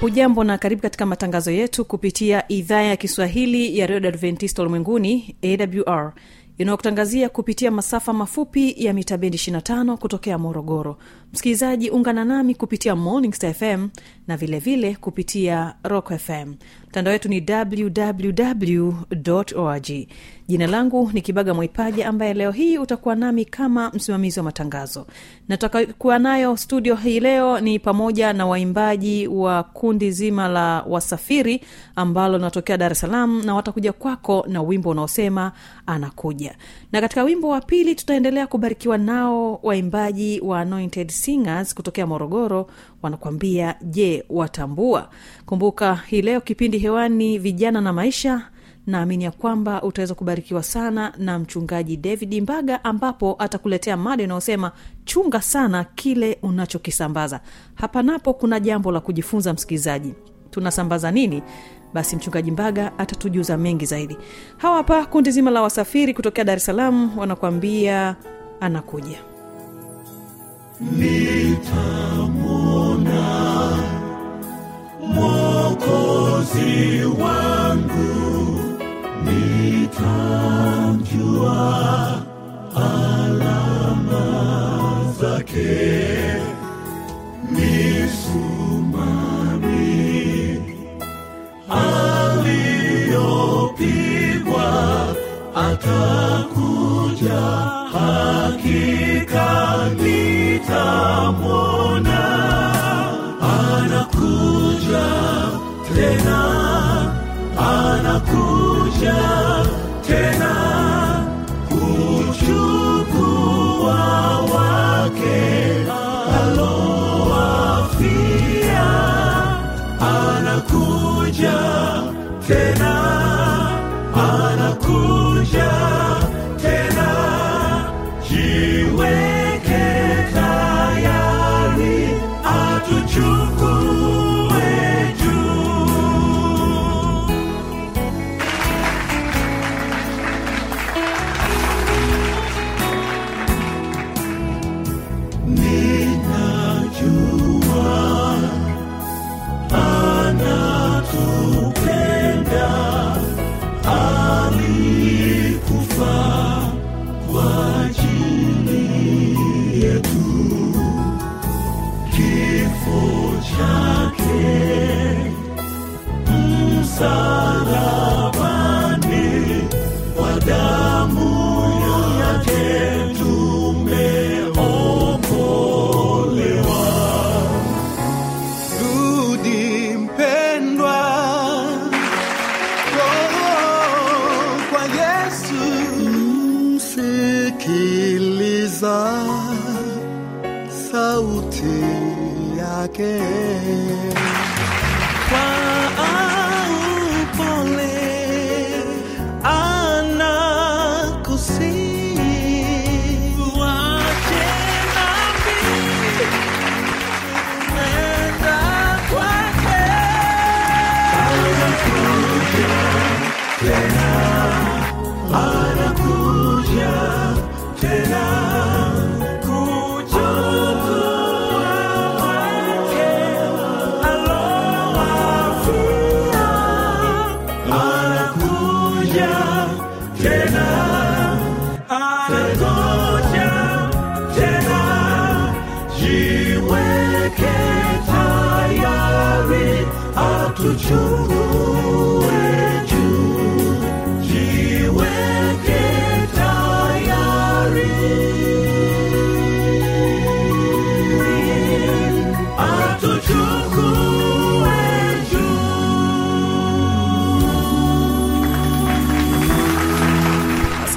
hujambo na karibu katika matangazo yetu kupitia idhaa ya kiswahili ya redio adventista ulimwenguni awr inayokutangazia kupitia masafa mafupi ya mita bendi 25 kutokea morogoro msikilizaji ungana nami kupitia morning fm na vilevile vile kupitia rock fm mtandao wetu ni www org jina langu ni kibaga mwaipaja ambaye leo hii utakuwa nami kama msimamizi wa matangazo. Na tutakuwa nayo studio hii leo ni pamoja na waimbaji wa kundi zima la wasafiri ambalo linatokea dar es salaam na watakuja kwako na wimbo unaosema anakuja na katika wimbo wa pili tutaendelea kubarikiwa nao waimbaji wa anointed singers kutokea morogoro wanakuambia je watambua? Kumbuka hii leo kipindi hewani vijana na maisha naamini ya kwamba utaweza kubarikiwa sana na mchungaji david mbaga ambapo atakuletea mada inayosema chunga sana kile unachokisambaza. Hapa napo kuna jambo la kujifunza msikilizaji. Tunasambaza nini basi mchungaji mbaga atatujuza mengi zaidi. Hawa hapa kundi zima la wasafiri kutokea dar es salaam wanakuambia anakuja. Nitamwona mwokozi wangu. Nitamjua aliyopigwa atakuja hakika nitamwona. Anakuja tena anakuja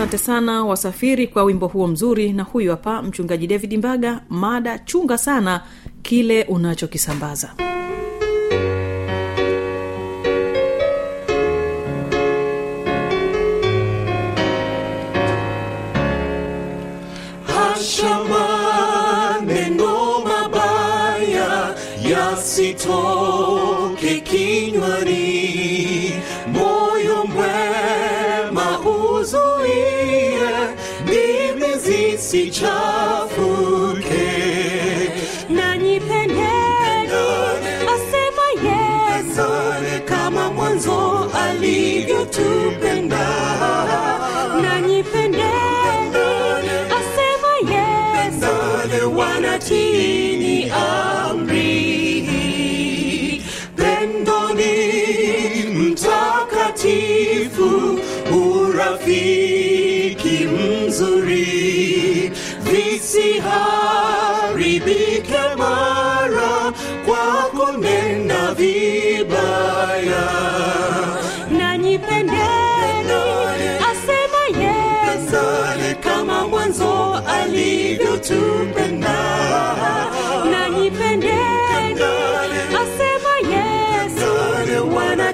asante sana wasafiri kwa wimbo huo mzuri. Na huyu hapa mchungaji david mbaga mada chunga sana kile unachokisambaza zisichafuke. nanyi pendeni asema yesu kama mwanzo mtakatifu, urafiki mzuri, visiharibike mara kwa kunena vibaya. pendeni asema yesu kama mwanzo alivyotupenda pendeni asema yesu wale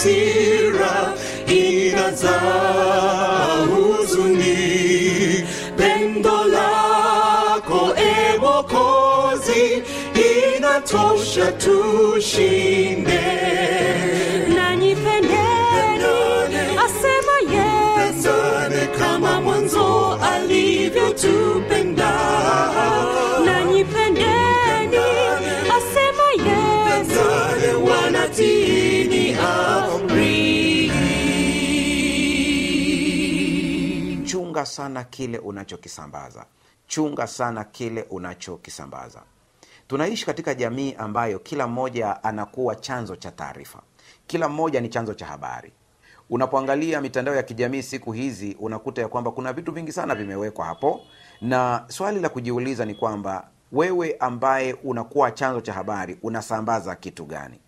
hasira, inazaa huzuni. Pendo lako e Mwokozi, inatosha tushinde. pendeni asema yesu kama mwanzo alivyotupenda chunga sana kile unachokisambaza. Chunga sana kile unachokisambaza. Tunaishi katika jamii ambayo kila mmoja anakuwa chanzo cha taarifa. Kila mmoja ni chanzo cha habari. Unapoangalia mitandao ya kijamii siku hizi unakuta ya kwamba kuna vitu vingi sana vimewekwa hapo. Na swali la kujiuliza ni kwamba wewe ambaye unakuwa chanzo cha habari unasambaza kitu gani?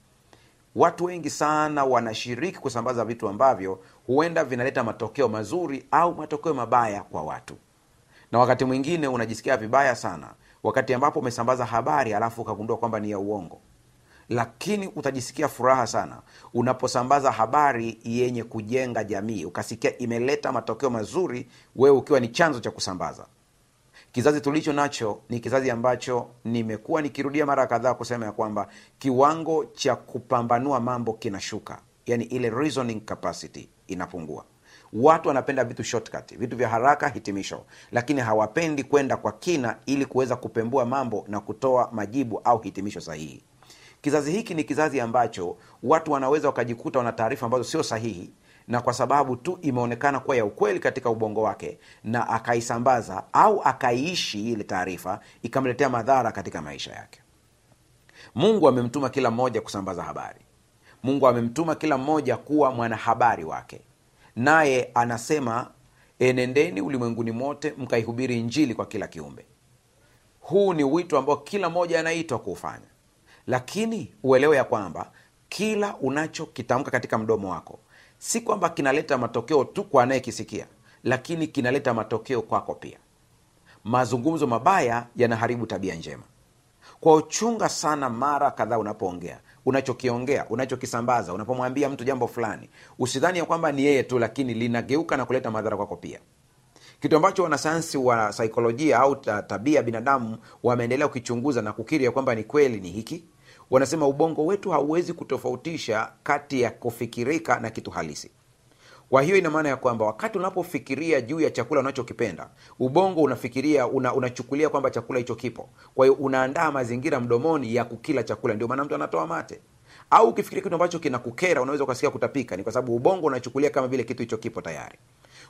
Watu wengi sana wanashiriki kusambaza vitu ambavyo huenda vinaleta matokeo mazuri au matokeo mabaya kwa watu. Na wakati mwingine unajisikia vibaya sana wakati ambapo umesambaza habari alafu ukagundua kwamba ni ya uongo. Lakini utajisikia furaha sana unaposambaza habari yenye kujenga jamii ukasikia imeleta matokeo mazuri wewe ukiwa ni chanzo cha kusambaza. Kizazi tulicho nacho ni kizazi ambacho nimekuwa nikirudia mara kadhaa kusema ya kwamba kiwango cha kupambanua mambo kinashuka yani ile reasoning capacity inapungua. Watu wanapenda vitu shortcut vitu vya haraka hitimisho. Lakini hawapendi kwenda kwa kina ili kuweza kupembua mambo na kutoa majibu au hitimisho sahihi. Kizazi hiki ni kizazi ambacho watu wanaweza wakajikuta wana taarifa ambazo sio sahihi na kwa sababu tu imeonekana kuwa ya ukweli katika ubongo wake na akaisambaza au akaiishi ile taarifa ikamletea madhara katika maisha yake. Mungu amemtuma kila mmoja kusambaza habari mungu amemtuma kila mmoja kuwa mwanahabari wake. Naye anasema enendeni ulimwenguni mote mkaihubiri injili kwa kila kiumbe. Huu ni wito ambao kila mmoja anaitwa kuufanya. Lakini uelewe ya kwamba kila unachokitamka katika mdomo wako si kwamba kinaleta matokeo tu kwa anayekisikia lakini kinaleta matokeo kwako pia. Mazungumzo mabaya yanaharibu tabia njema. Kwa uchunga sana mara kadhaa unapoongea unachokiongea unachokisambaza unapomwambia mtu jambo fulani usidhani ya kwamba ni yeye tu lakini linageuka na kuleta madhara kwako pia. Kitu ambacho wanasayansi wa saikolojia au tabia ya binadamu wameendelea kukichunguza na kukiri ya kwamba ni kweli ni hiki wanasema ubongo wetu hauwezi kutofautisha kati ya kufikirika na kitu halisi kwa hiyo ina maana ya kwamba wakati unapofikiria juu ya chakula unachokipenda ubongo unafikiria una, unachukulia kwamba chakula hicho kipo. Kwa hiyo unaandaa mazingira mdomoni ya kukila chakula. Ndio maana mtu anatoa mate. Au ukifikiria kitu ambacho kinakukera unaweza ukasikia kutapika. Ni kwa sababu ubongo unachukulia kama vile kitu hicho kipo tayari.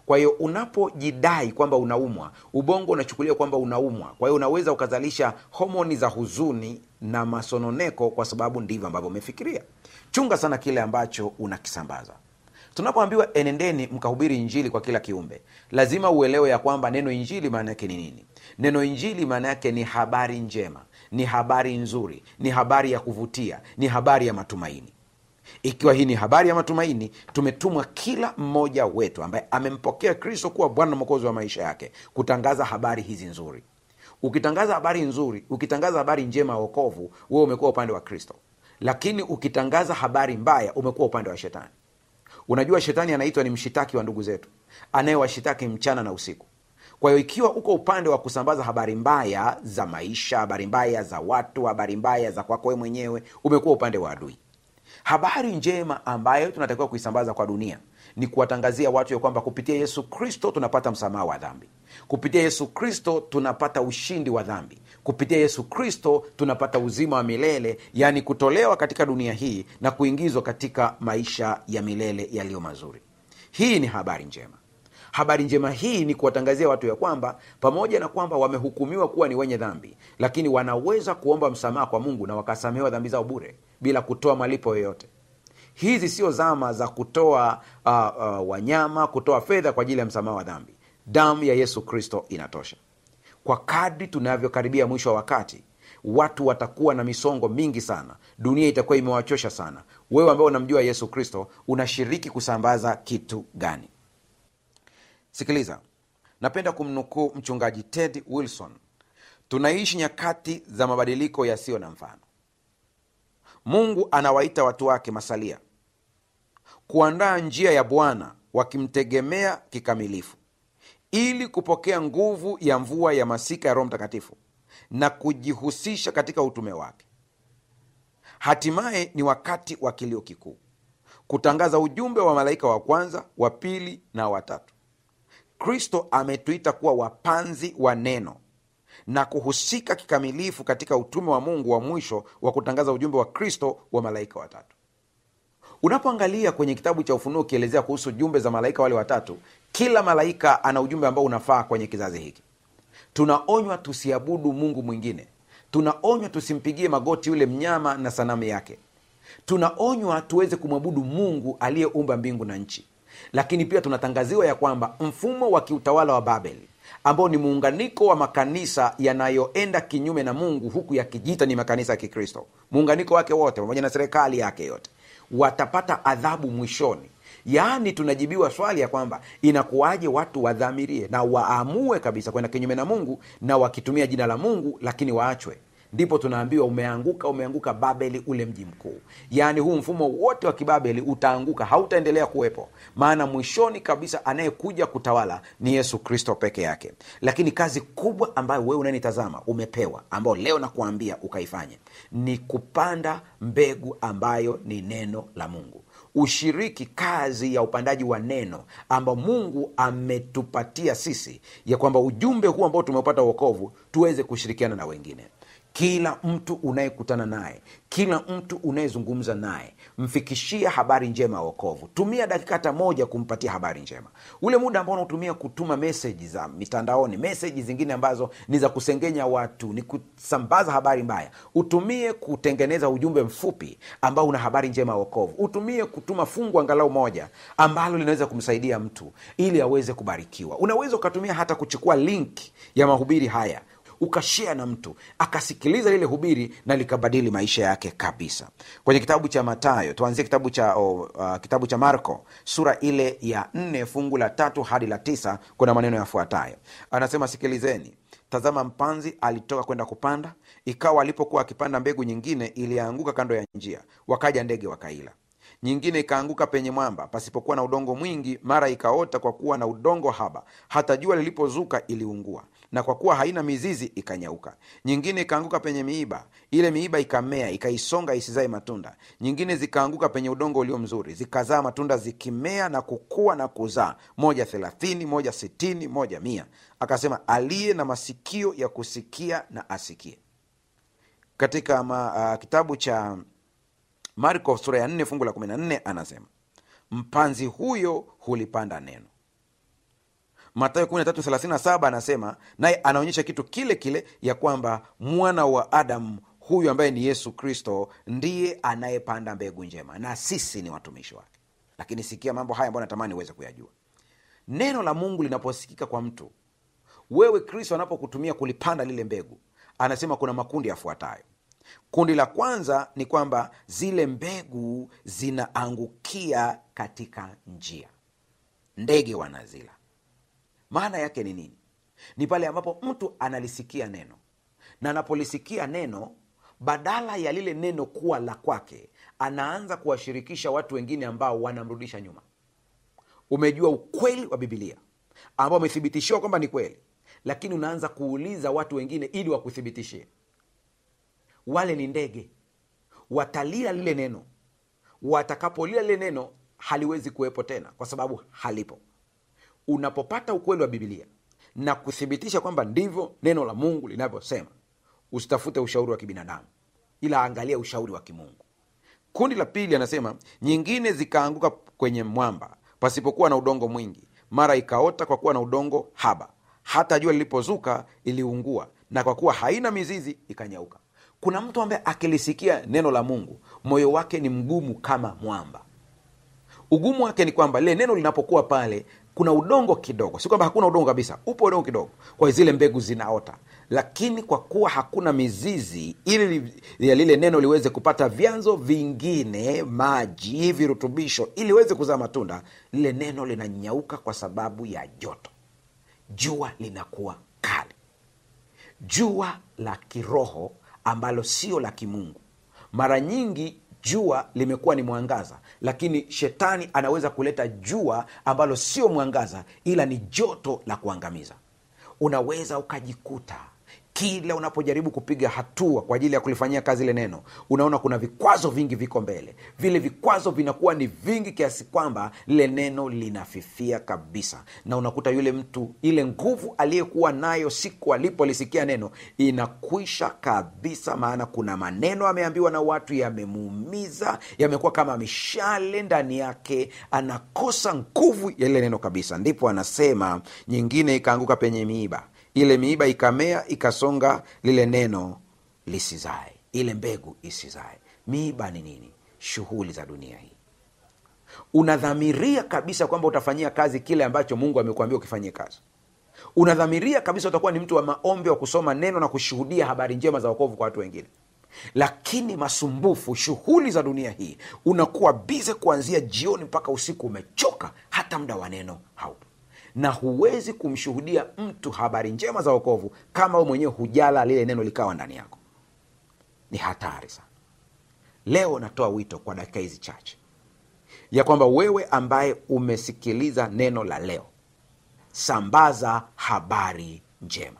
Kwa hiyo unapojidai kwamba unaumwa ubongo unachukulia kwamba unaumwa. Kwa hiyo unaweza ukazalisha homoni za huzuni na masononeko kwa sababu ndivyo ambavyo umefikiria. Chunga sana kile ambacho unakisambaza tunapoambiwa enendeni mkahubiri injili kwa kila kiumbe lazima uelewe ya kwamba neno injili maana yake ni nini. Neno injili maana yake ni habari njema ni habari nzuri ni habari ya kuvutia ni habari ya matumaini. Ikiwa hii ni habari ya matumaini tumetumwa kila mmoja wetu ambaye amempokea kristo kuwa bwana na mwokozi wa maisha yake kutangaza habari hizi nzuri. Ukitangaza habari nzuri ukitangaza habari njema ya wokovu wewe umekuwa upande wa kristo. Lakini ukitangaza habari mbaya umekuwa upande wa shetani unajua shetani anaitwa ni mshitaki wa ndugu zetu anayewashitaki mchana na usiku. Kwa hiyo ikiwa uko upande wa kusambaza habari mbaya za maisha habari mbaya za watu habari mbaya za kwako we mwenyewe umekuwa upande wa adui. Habari njema ambayo tunatakiwa kuisambaza kwa dunia ni kuwatangazia watu ya kwamba kupitia yesu kristo tunapata msamaha wa dhambi. Kupitia yesu kristo tunapata ushindi wa dhambi kupitia yesu kristo tunapata uzima wa milele yaani kutolewa katika dunia hii na kuingizwa katika maisha ya milele yaliyo mazuri. Hii ni habari njema. Habari njema hii ni kuwatangazia watu ya kwamba pamoja na kwamba wamehukumiwa kuwa ni wenye dhambi lakini wanaweza kuomba msamaha kwa mungu na wakasamehewa dhambi zao bure bila kutoa malipo yoyote. Hizi sio zama za kutoa uh, uh, wanyama kutoa fedha kwa ajili ya msamaha wa dhambi. Damu ya yesu kristo inatosha kwa kadri tunavyokaribia mwisho wa wakati watu watakuwa na misongo mingi sana. Dunia itakuwa imewachosha sana. Wewe ambao unamjua yesu kristo unashiriki kusambaza kitu gani? Sikiliza. Napenda kumnukuu mchungaji ted wilson. Tunaishi nyakati za mabadiliko yasiyo na mfano. Mungu anawaita watu wake masalia. Kuandaa njia ya bwana wakimtegemea kikamilifu ili kupokea nguvu ya mvua ya masika ya roho mtakatifu na kujihusisha katika utume wake. Hatimaye ni wakati wa kilio kikuu kutangaza ujumbe wa malaika wa kwanza wa pili na watatu kristo ametuita kuwa wapanzi wa neno na kuhusika kikamilifu katika utume wa mungu wa mwisho wa kutangaza ujumbe wa kristo wa malaika watatu unapoangalia kwenye kitabu cha ufunuo ukielezea kuhusu jumbe za malaika wale watatu kila malaika ana ujumbe ambao unafaa kwenye kizazi hiki. Tunaonywa tusiabudu mungu mwingine. Tunaonywa tusimpigie magoti yule mnyama na sanamu yake. Tunaonywa tuweze kumwabudu mungu aliyeumba mbingu na nchi. Lakini pia tunatangaziwa ya kwamba mfumo wa kiutawala wa babeli ambao ni muunganiko wa makanisa yanayoenda kinyume na mungu huku yakijiita ni makanisa ya kikristo. Muunganiko wake wote pamoja na serikali yake yote watapata adhabu mwishoni. Yaani tunajibiwa swali ya kwamba inakuwaje watu wadhamirie na waamue kabisa kwenda kinyume na mungu na wakitumia jina la mungu lakini waachwe ndipo tunaambiwa umeanguka umeanguka babeli ule mji mkuu. Yaani huu mfumo wote wa kibabeli utaanguka hautaendelea kuwepo. Maana mwishoni kabisa anayekuja kutawala ni yesu kristo peke yake. Lakini kazi kubwa ambayo wewe unanitazama umepewa ambayo leo nakuambia ukaifanye ni kupanda mbegu ambayo ni neno la mungu. Ushiriki kazi ya upandaji wa neno ambao mungu ametupatia sisi ya kwamba ujumbe huu ambao tumeupata uokovu tuweze kushirikiana na wengine kila mtu unayekutana naye kila mtu unayezungumza naye mfikishia habari njema ya wokovu. Tumia dakika hata moja kumpatia habari njema. Ule muda ambao unatumia kutuma meseji za mitandaoni meseji zingine ambazo ni za kusengenya watu ni kusambaza habari mbaya utumie kutengeneza ujumbe mfupi ambao una habari njema ya wokovu. Utumie kutuma fungu angalau moja ambalo linaweza kumsaidia mtu ili aweze kubarikiwa. Unaweza ukatumia hata kuchukua link ya mahubiri haya ukashea na mtu akasikiliza lile hubiri na likabadili maisha yake kabisa. Kwenye kitabu cha matayo tuanzie kitabu cha oh, uh, kitabu cha marko sura ile ya nne fungu la tatu hadi la tisa kuna maneno yafuatayo. Anasema sikilizeni tazama mpanzi alitoka kwenda kupanda ikawa alipokuwa akipanda mbegu nyingine ilianguka kando ya njia wakaja ndege wakaila. Nyingine ikaanguka penye mwamba pasipokuwa na udongo mwingi mara ikaota kwa kuwa na udongo haba hata jua lilipozuka iliungua na kwa kuwa haina mizizi ikanyauka. Nyingine ikaanguka penye miiba. Ile miiba ikamea ikaisonga isizae matunda. Nyingine zikaanguka penye udongo ulio mzuri. Zikazaa matunda zikimea na kukua na kuzaa. Moja thelathini moja sitini moja mia. Akasema aliye na masikio ya kusikia na asikie. Katika ma, uh, kitabu cha marko sura ya nne fungu la 14 anasema mpanzi huyo hulipanda neno matayo 1337 anasema naye anaonyesha kitu kile kile ya kwamba mwana wa adamu huyu ambaye ni yesu kristo ndiye anayepanda mbegu njema na sisi ni watumishi wake. Lakini sikia mambo haya ambayo natamani uweze kuyajua. Neno la mungu linaposikika kwa mtu wewe kristo anapokutumia kulipanda lile mbegu anasema kuna makundi yafuatayo. Kundi la kwanza ni kwamba zile mbegu zinaangukia katika njia. Ndege wanazila maana yake ni nini? Ni pale ambapo mtu analisikia neno. Na anapolisikia neno badala ya lile neno kuwa la kwake anaanza kuwashirikisha watu wengine ambao wanamrudisha nyuma. Umejua ukweli wa bibilia ambao umethibitishiwa kwamba ni kweli lakini unaanza kuuliza watu wengine ili wakuthibitishie. Wale ni ndege. Watalia lile neno. Watakapolia lile neno haliwezi kuwepo tena kwa sababu halipo unapopata ukweli wa bibilia na kuthibitisha kwamba ndivyo neno la mungu linavyosema usitafute ushauri wa kibinadamu ila angalia ushauri wa kimungu. Kundi la pili anasema nyingine zikaanguka kwenye mwamba pasipokuwa na udongo mwingi mara ikaota kwa kuwa na udongo haba. Hata jua lilipozuka iliungua na kwa kuwa haina mizizi ikanyauka. Kuna mtu ambaye akilisikia neno la mungu moyo wake ni mgumu kama mwamba. Ugumu wake ni kwamba lile neno linapokuwa pale kuna udongo kidogo. Si kwamba hakuna udongo kabisa. Upo udongo kidogo. Kwa zile mbegu zinaota. Lakini kwa kuwa hakuna mizizi ili ya lile neno liweze kupata vyanzo vingine maji virutubisho ili liweze kuzaa matunda lile neno linanyauka kwa sababu ya joto. Jua linakuwa kali. Jua la kiroho ambalo sio la kimungu. Mara nyingi jua limekuwa ni mwangaza lakini shetani anaweza kuleta jua ambalo sio mwangaza ila ni joto la kuangamiza. Unaweza ukajikuta kila unapojaribu kupiga hatua kwa ajili ya kulifanyia kazi ile neno unaona kuna vikwazo vingi viko mbele. Vile vikwazo vinakuwa ni vingi kiasi kwamba lile neno linafifia kabisa. Na unakuta yule mtu ile nguvu aliyekuwa nayo siku alipolisikia neno inakwisha kabisa maana kuna maneno ameambiwa na watu yamemuumiza yamekuwa kama mishale ndani yake anakosa nguvu ya lile neno kabisa. Ndipo anasema nyingine ikaanguka penye miiba ile miiba ikamea ikasonga lile neno lisizae ile mbegu isizae. Miiba ni nini? Shughuli za dunia hii. Unadhamiria kabisa kwamba utafanyia kazi kile ambacho mungu amekuambia ukifanyie kazi. Unadhamiria kabisa utakuwa ni mtu wa maombi wa kusoma neno na kushuhudia habari njema za wokovu kwa watu wengine. Lakini masumbufu shughuli za dunia hii unakuwa bize kuanzia jioni mpaka usiku umechoka hata muda wa neno haupo na huwezi kumshuhudia mtu habari njema za wokovu kama we mwenyewe hujala lile neno likawa ndani yako. Ni hatari sana. Leo natoa wito kwa dakika hizi chache ya kwamba wewe ambaye umesikiliza neno la leo sambaza habari njema.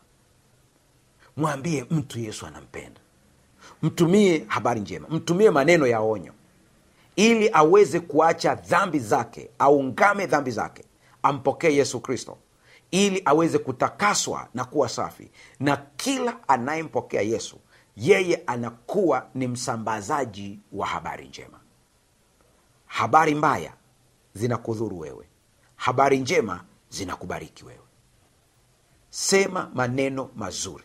Mwambie mtu yesu anampenda. Mtumie habari njema. Mtumie maneno ya onyo. Ili aweze kuacha dhambi zake aungame dhambi zake ampokee yesu kristo ili aweze kutakaswa na kuwa safi. Na kila anayempokea yesu yeye anakuwa ni msambazaji wa habari njema. Habari mbaya zinakudhuru wewe. Habari njema zinakubariki wewe. Sema maneno mazuri.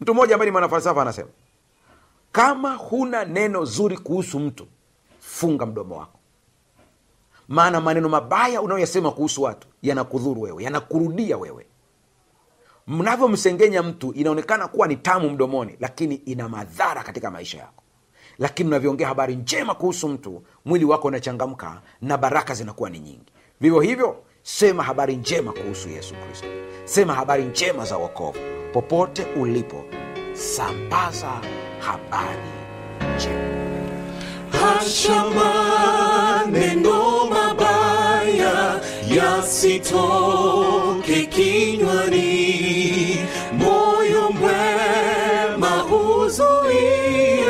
Mtu mmoja ambaye ni mwanafalsafa anasema kama huna neno zuri kuhusu mtu funga mdomo wako maana maneno mabaya unayoyasema kuhusu watu yanakudhuru wewe yanakurudia wewe. Mnavyomsengenya mtu inaonekana kuwa ni tamu mdomoni lakini ina madhara katika maisha yako. Lakini unavyoongea habari njema kuhusu mtu mwili wako unachangamka na baraka zinakuwa ni nyingi. Vivyo hivyo sema habari njema kuhusu yesu kristo. Sema habari njema za wokovu. Popote ulipo sambaza habari njema yasitoke kinywani, moyo mwema uzuie,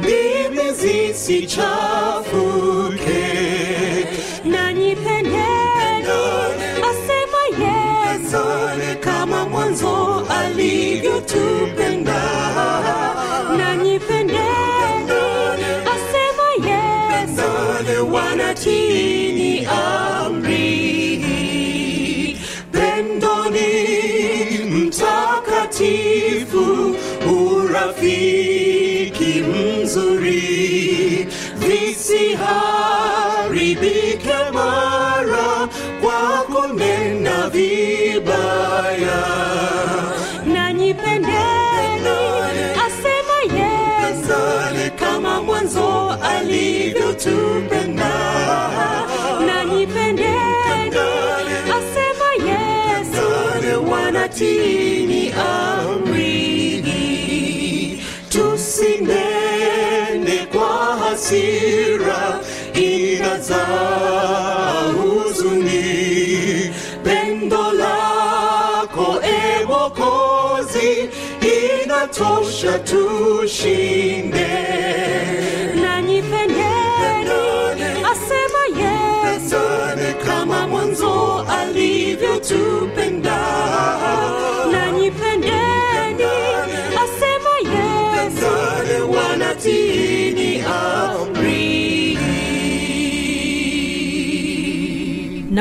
ndimi zisichafuke. Na pendeni asema yesu kama mwanzo alivyotupenda nanyi pendeni asema yesu wale uaminifu, urafiki mzuri, visiharibike mara kwa kunena vibaya. Nanyi asema Yesu, kama mwanzo alivyotupenda. Nanyi asema Yesu, wanatii hasira inazaa huzuni. Pendo lako e mokozi inatosha tushinde. Nanyipendeni asema yesu. kama mwanzo alivyotupenda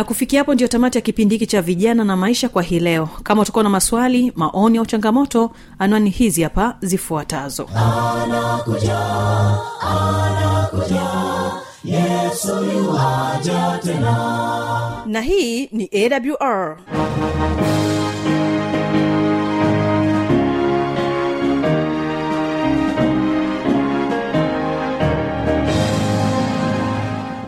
kufikia hapo ndio tamati ya kipindi hiki cha vijana na maisha kwa hii leo. Kama utakuwa na maswali maoni au changamoto anwani hizi hapa zifuatazo. Na hii ni awr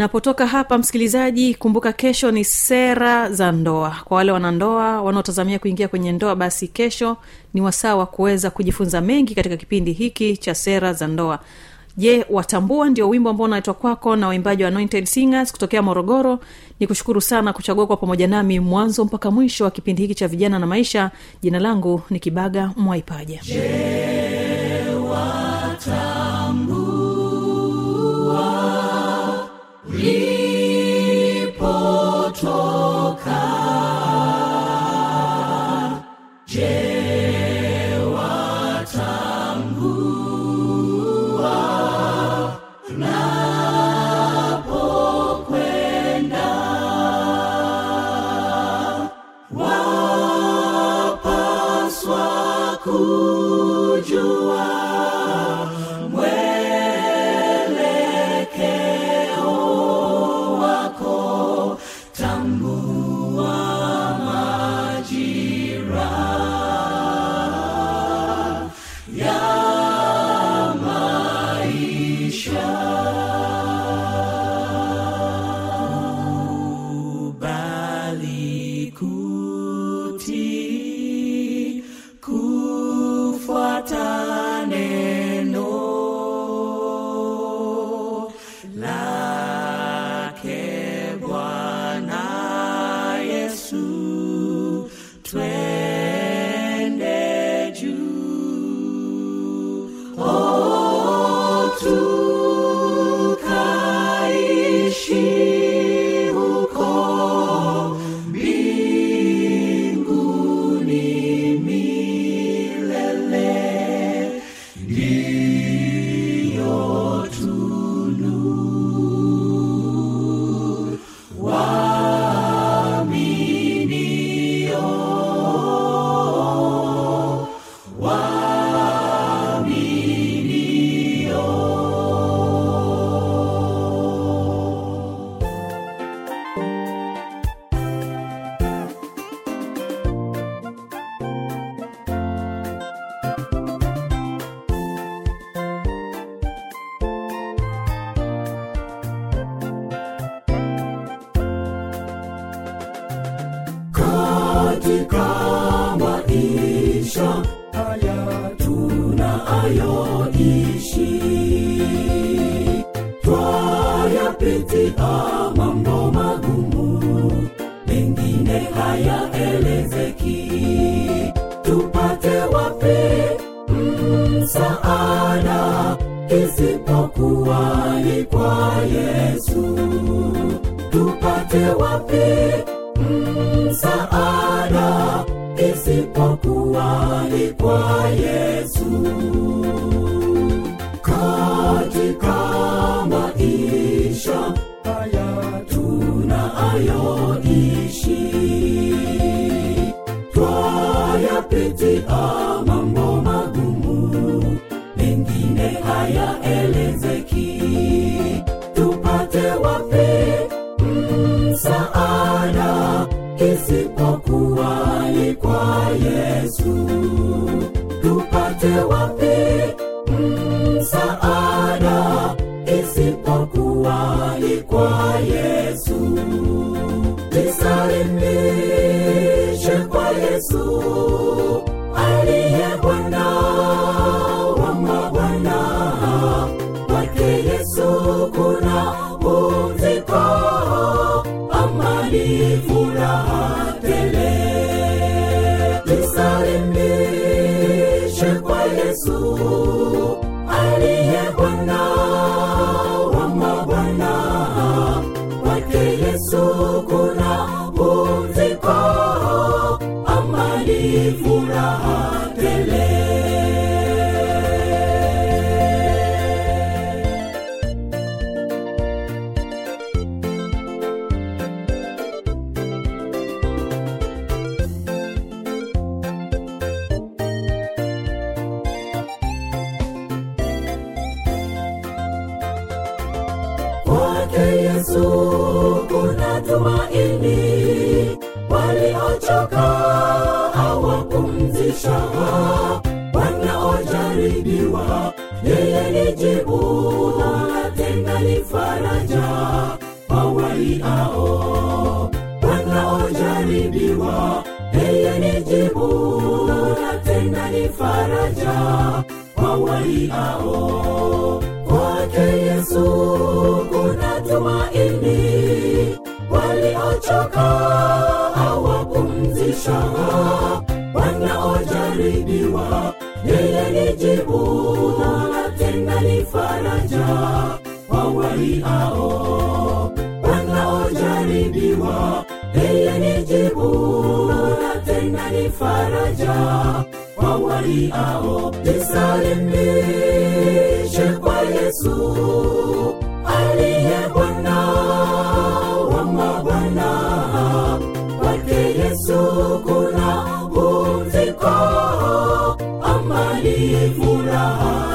napotoka hapa msikilizaji kumbuka kesho ni sera za ndoa. Kwa wale wanandoa wanaotazamia kuingia kwenye ndoa basi kesho ni wasaa wa kuweza kujifunza mengi katika kipindi hiki cha sera za ndoa. Je watambua ndio wimbo ambao unaletwa kwako na waimbaji wa anointed singers kutokea morogoro? Ni kushukuru sana kuchagua kwa pamoja nami mwanzo mpaka mwisho wa kipindi hiki cha vijana na maisha. Jina langu ni kibaga mwaipaja. Bali mengine hayaelezeki tupate wapi msa msaada isipokuwa ni kwa Yesu. Tupate wapi msaada isipokuwa ni kwa Yesu? Katika maisha haya tunayoishi twayapitia mambo magumu, mengine hayaelezeki. Tupate wapi msaada isipokuwa ni kwa Yesu? Tupate wapi msaada isipokuwa ni kwa Yesu? Jisalimishe kwa Yesu Yesu kuna tumaini, waliochoka awapumzisha wanaojaribiwa yeye ni jibu, na tena ni faraja. Wawaiao wanaojaribiwa, yeye ni jibu, na tena ni faraja. Wawaiao kwake Yesu waliochoka hawapumzisha, wanaojaribiwa yeye ni jibu, na tena ni faraja. Kwa waliao wanaojaribiwa, yeye ni jibu, na tena ni faraja. Kwa waliao. Jisalimishe kwa Yesu aliye Bwana ni furaha.